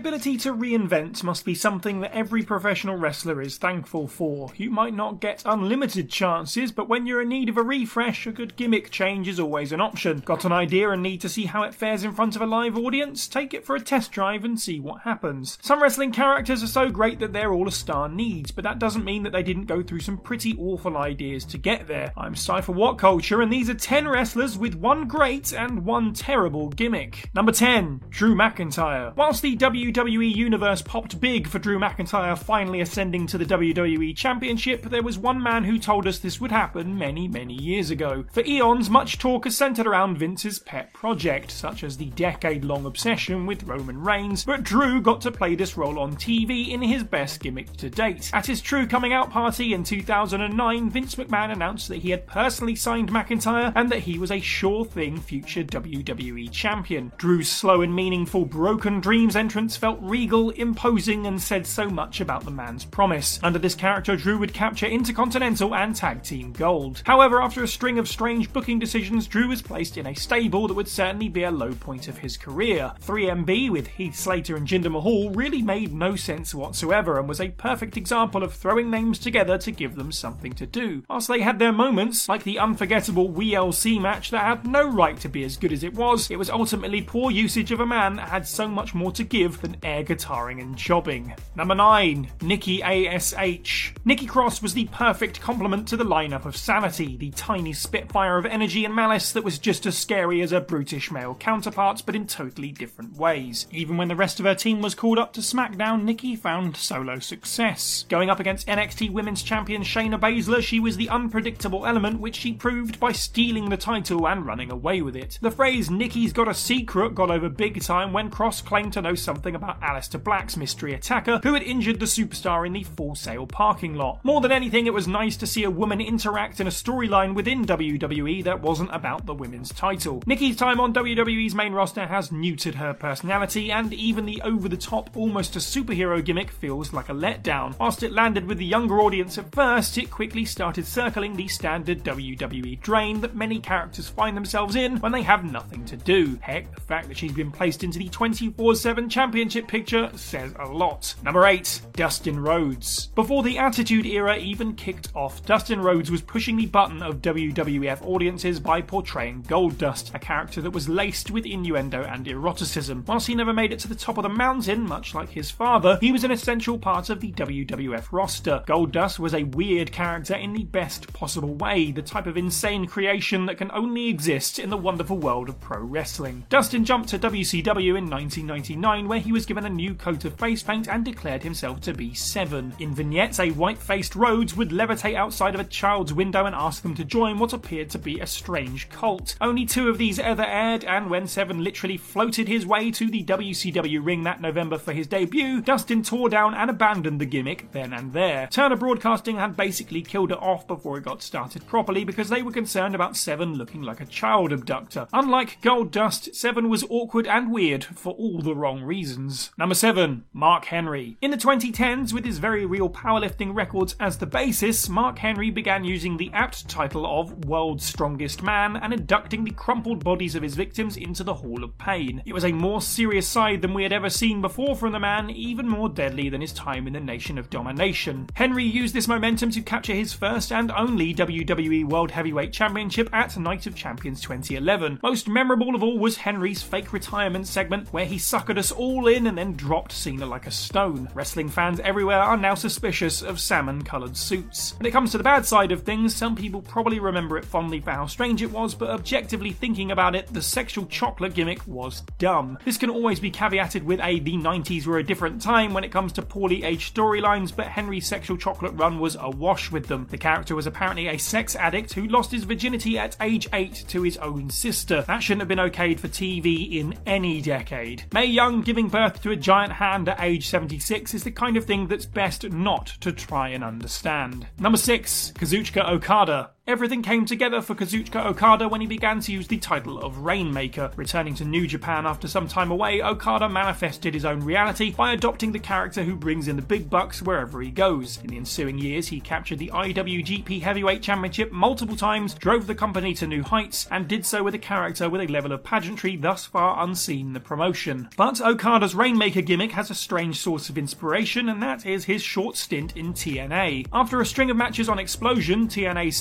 Ability to reinvent must be something that every professional wrestler is thankful for. You might not get unlimited chances, but when you're in need of a refresh, a good gimmick change is always an option. Got an idea and need to see how it fares in front of a live audience? Take it for a test drive and see what happens. Some wrestling characters are so great that they're all a star needs, but that doesn't mean that they didn't go through some pretty awful ideas to get there. I'm Cypher What Culture, and these are 10 wrestlers with one great and one terrible gimmick. Number 10, Drew McIntyre. Whilst the WWE Universe popped big for Drew McIntyre finally ascending to the WWE Championship, there was one man who told us this would happen many, many years ago. For eons, much talk has centered around Vince's pet project, such as the decade long obsession with Roman Reigns, but Drew got to play this role on TV in his best gimmick to date. At his true coming out party in 2009, Vince McMahon announced that he had personally signed McIntyre and that he was a sure thing future WWE champion. Drew's slow and meaningful Broken Dreams entrance felt regal, imposing, and said so much about the man's promise. Under this character, Drew would capture Intercontinental and Tag Team Gold. However, after a string of strange booking decisions, Drew was placed in a stable that would certainly be a low point of his career. 3MB with Heath Slater and Jinder Mahal really made no sense whatsoever and was a perfect example of throwing names together to give them something to do. Whilst they had their moments, like the unforgettable WLC match that had no right to be as good as it was, it was ultimately poor usage of a man that had so much more to give than air guitaring and jobbing. Number 9, Nikki ASH. Nikki Cross was the perfect complement to the lineup of Sanity, the tiny spitfire of energy and malice that was just as scary as her brutish male counterparts, but in totally different ways. Even when the rest of her team was called up to SmackDown, Nikki found solo success. Going up against NXT Women's Champion Shayna Baszler, she was the unpredictable element, which she proved by stealing the title and running away with it. The phrase Nikki's got a secret got over big time when Cross claimed to know something about Aleister Black's mystery attacker, who had injured the superstar in the Full Sail parking lot. More than anything, it was nice to see a woman interact in a storyline within WWE that wasn't about the women's title. Nikki's time on WWE's main roster has neutered her personality, and even the over the top, almost a superhero gimmick feels like a letdown. Whilst it landed with the younger audience at first, it quickly started circling the standard WWE drain that many characters find themselves in when they have nothing to do. Heck, the fact that she's been placed into the 24 7 championship picture says a lot. Number 8, Dustin Rhodes. Before the Attitude Era even kicked off, Dustin Rhodes was pushing the button of WWF audiences by portraying Goldust, a character that was laced with innuendo and eroticism. Whilst he never made it to the top of the mountain, much like his father, he was an essential part of the WWF roster. Goldust was a weird character in the best possible way, the type of insane creation that can only exist in the wonderful world of pro wrestling. Dustin jumped to WCW in 1999, where he was given a new coat of face paint and declared himself to be Seven. In vignettes, a white faced Rhodes would levitate outside of a child's window and ask them to join what appeared to be a strange cult. Only two of these ever aired, and when Seven literally floated his way to the WCW ring that November for his debut, Dustin tore down and abandoned the gimmick then and there. Turner Broadcasting had basically killed it off before it got started properly because they were concerned about Seven looking like a child abductor. Unlike Goldust, Seven was awkward and weird for all the wrong reasons. 2000s. Number 7, Mark Henry. In the 2010s, with his very real powerlifting records as the basis, Mark Henry began using the apt title of World's Strongest Man and inducting the crumpled bodies of his victims into the Hall of Pain. It was a more serious side than we had ever seen before from the man, even more deadly than his time in the Nation of Domination. Henry used this momentum to capture his first and only WWE World Heavyweight Championship at Night of Champions 2011. Most memorable of all was Henry's fake retirement segment, where he suckered us all in and then dropped Cena like a stone. Wrestling fans everywhere are now suspicious of salmon coloured suits. When it comes to the bad side of things, some people probably remember it fondly for how strange it was, but objectively thinking about it, the sexual chocolate gimmick was dumb. This can always be caveated with a the 90s were a different time when it comes to poorly aged storylines, but Henry's sexual chocolate run was awash with them. The character was apparently a sex addict who lost his virginity at age 8 to his own sister. That shouldn't have been okayed for TV in any decade. Mae Young giving birth to a giant hand at age 76 is the kind of thing that's best not to try and understand. Number 6, Kazuchika Okada. Everything came together for Kazuchika Okada when he began to use the title of Rainmaker. Returning to New Japan after some time away, Okada manifested his own reality by adopting the character who brings in the big bucks wherever he goes. In the ensuing years, he captured the IWGP Heavyweight Championship multiple times, drove the company to new heights, and did so with a character with a level of pageantry thus far unseen in the promotion. But Okada's Rainmaker gimmick has a strange source of inspiration, and that is his short stint in TNA. After a string of matches on Explosion, TNA's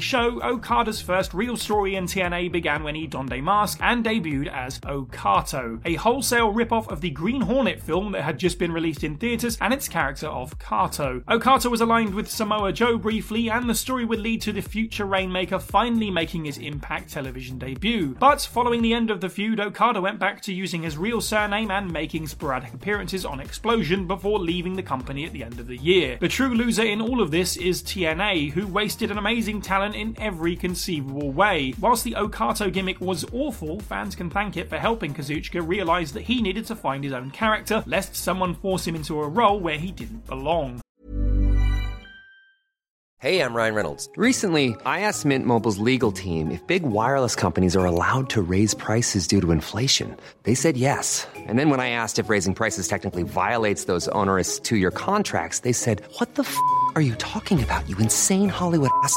show, Okada's first real story in TNA began when he donned a mask and debuted as Okato, a wholesale ripoff of the Green Hornet film that had just been released in theatres and its character of Kato. Okato was aligned with Samoa Joe briefly, and the story would lead to the future Rainmaker finally making his Impact television debut. But following the end of the feud, Okada went back to using his real surname and making sporadic appearances on Explosion before leaving the company at the end of the year. The true loser in all of this is TNA, who wasted an amazing talent in every conceivable way. Whilst the Okato gimmick was awful, fans can thank it for helping Kazuchika realise that he needed to find his own character, lest someone force him into a role where he didn't belong. Hey, I'm Ryan Reynolds. Recently, I asked Mint Mobile's legal team if big wireless companies are allowed to raise prices due to inflation. They said yes. And then when I asked if raising prices technically violates those onerous two year contracts, they said, What the f are you talking about, you insane Hollywood ass?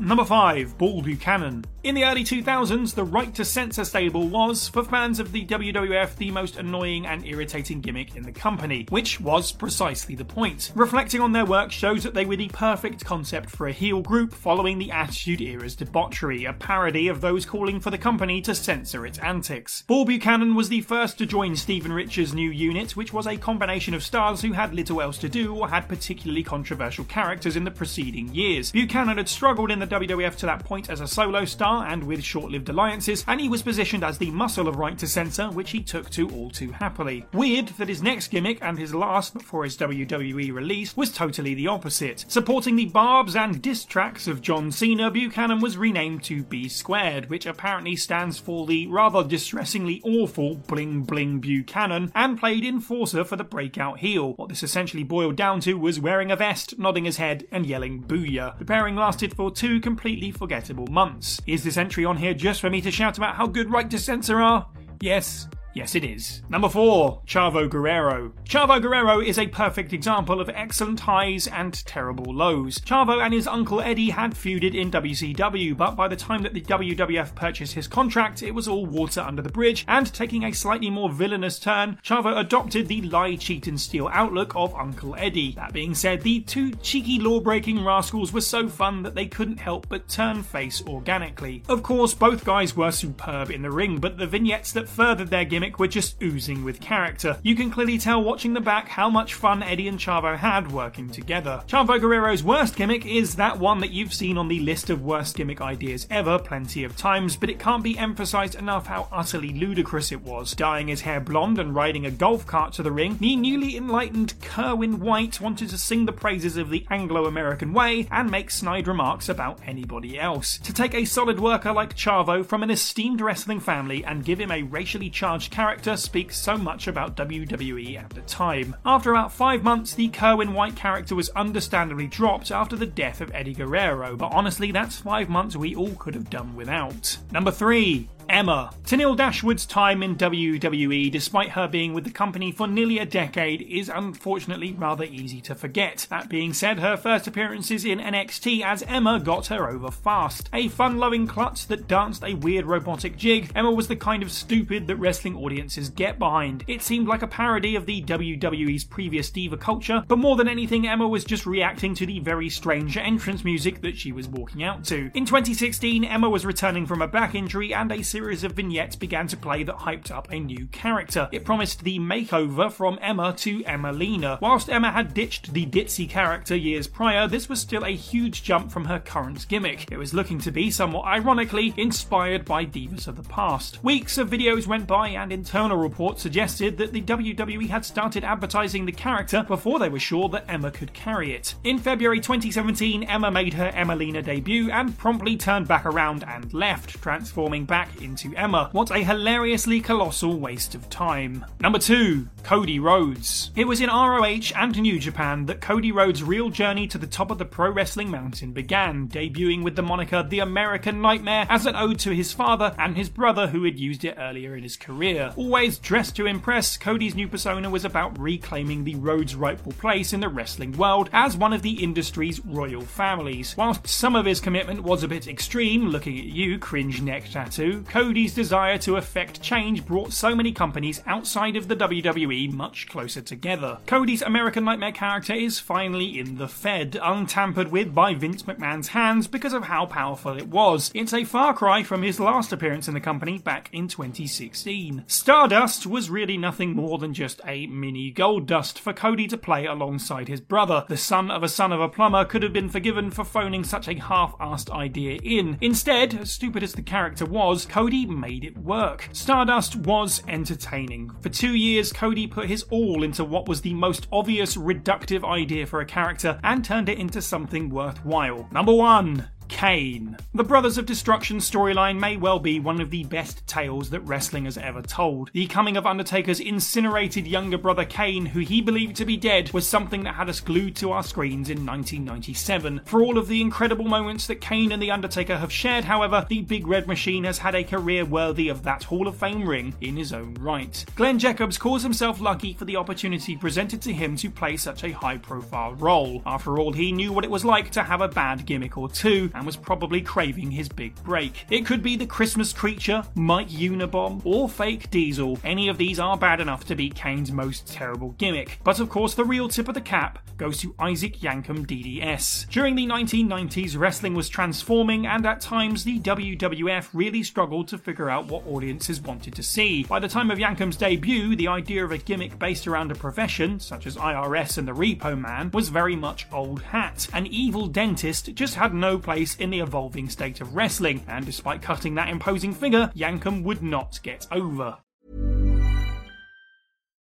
Number 5, Bull Buchanan. In the early 2000s, the Right to Censor stable was, for fans of the WWF, the most annoying and irritating gimmick in the company, which was precisely the point. Reflecting on their work shows that they were the perfect concept for a heel group following the Attitude Era's debauchery, a parody of those calling for the company to censor its antics. Bull Buchanan was the first to join Steven Richards' new unit, which was a combination of stars who had little else to do or had particularly controversial characters in the preceding years. Buchanan had struggled in the WWF to that point as a solo star and with short lived alliances, and he was positioned as the muscle of Right to Censor, which he took to all too happily. Weird that his next gimmick and his last before his WWE release was totally the opposite. Supporting the barbs and diss tracks of John Cena, Buchanan was renamed to B Squared, which apparently stands for the rather distressingly awful Bling Bling Buchanan, and played Enforcer for the breakout heel. What this essentially boiled down to was wearing a vest, nodding his head, and yelling Booyah. The pairing lasted for two completely forgettable months. Is this entry on here just for me to shout about how good Right to Censor are? Yes, Yes, it is. Number 4, Chavo Guerrero. Chavo Guerrero is a perfect example of excellent highs and terrible lows. Chavo and his uncle Eddie had feuded in WCW, but by the time that the WWF purchased his contract, it was all water under the bridge, and taking a slightly more villainous turn, Chavo adopted the lie, cheat, and steal outlook of Uncle Eddie. That being said, the two cheeky law breaking rascals were so fun that they couldn't help but turn face organically. Of course, both guys were superb in the ring, but the vignettes that furthered their gimmick were just oozing with character. You can clearly tell watching the back how much fun Eddie and Chavo had working together. Chavo Guerrero's worst gimmick is that one that you've seen on the list of worst gimmick ideas ever plenty of times, but it can't be emphasized enough how utterly ludicrous it was. Dyeing his hair blonde and riding a golf cart to the ring, the newly enlightened Kerwin White wanted to sing the praises of the Anglo American way and make snide remarks about anybody else. To take a solid worker like Chavo from an esteemed wrestling family and give him a racially charged character speaks so much about WWE at the time. After about five months, the Kerwin White character was understandably dropped after the death of Eddie Guerrero, but honestly, that's five months we all could have done without. Number 3. Emma. Tenille Dashwood's time in WWE, despite her being with the company for nearly a decade, is unfortunately rather easy to forget. That being said, her first appearances in NXT as Emma got her over fast. A fun loving klutz that danced a weird robotic jig, Emma was the kind of stupid that wrestling audiences get behind. It seemed like a parody of the WWE's previous diva culture, but more than anything, Emma was just reacting to the very strange entrance music that she was walking out to. In 2016, Emma was returning from a back injury and a series of vignettes began to play that hyped up a new character. It promised the makeover from Emma to Emmalina. Whilst Emma had ditched the ditzy character years prior, this was still a huge jump from her current gimmick. It was looking to be somewhat ironically inspired by divas of the past. Weeks of videos went by and internal reports suggested that the WWE had started advertising the character before they were sure that Emma could carry it. In February 2017, Emma made her Emmalina debut and promptly turned back around and left, transforming back into Emma. What a hilariously colossal waste of time. Number 2. Cody Rhodes. It was in ROH and New Japan that Cody Rhodes' real journey to the top of the pro wrestling mountain began, debuting with the moniker The American Nightmare as an ode to his father and his brother who had used it earlier in his career. Always dressed to impress, Cody's new persona was about reclaiming the Rhodes' rightful place in the wrestling world as one of the industry's royal families. Whilst some of his commitment was a bit extreme, looking at you, cringe neck tattoo, Cody's desire to effect change brought so many companies outside of the WWE much closer together. Cody's American Nightmare character is finally in the Fed, untampered with by Vince McMahon's hands because of how powerful it was. It's a far cry from his last appearance in the company back in 2016. Stardust was really nothing more than just a mini Goldust for Cody to play alongside his brother. The son of a son of a plumber could have been forgiven for phoning such a half-assed idea in. Instead, as stupid as the character was, Cody made it work. Stardust was entertaining. For two years, Cody put his all into what was the most obvious reductive idea for a character and turned it into something worthwhile. Number one, Kane. The Brothers of Destruction storyline may well be one of the best tales that wrestling has ever told. The coming of Undertaker's incinerated younger brother Kane, who he believed to be dead, was something that had us glued to our screens in 1997. For all of the incredible moments that Kane and The Undertaker have shared, however, the Big Red Machine has had a career worthy of that Hall of Fame ring in his own right. Glenn Jacobs calls himself lucky for the opportunity presented to him to play such a high profile role. After all, he knew what it was like to have a bad gimmick or two, and was probably craving his big break. It could be the Christmas creature, Mike Unabomb, or fake Diesel. Any of these are bad enough to beat Kane's most terrible gimmick. But of course, the real tip of the cap goes to Isaac Yankem DDS. During the 1990s, wrestling was transforming, and at times the WWF really struggled to figure out what audiences wanted to see. By the time of Yankem's debut, the idea of a gimmick based around a profession, such as IRS and the Repo Man, was very much old hat. An evil dentist just had no place in the evolving state of wrestling, and despite cutting that imposing figure, Yankem would not get over.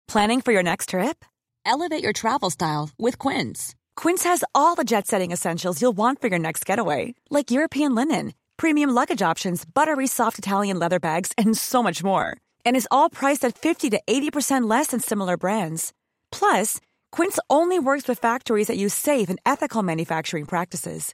Planning for your next trip? Elevate your travel style with Quince. Quince has all the jet setting essentials you'll want for your next getaway, like European linen, premium luggage options, buttery soft Italian leather bags, and so much more. And is all priced at 50 to 80% less than similar brands. Plus, Quince only works with factories that use safe and ethical manufacturing practices.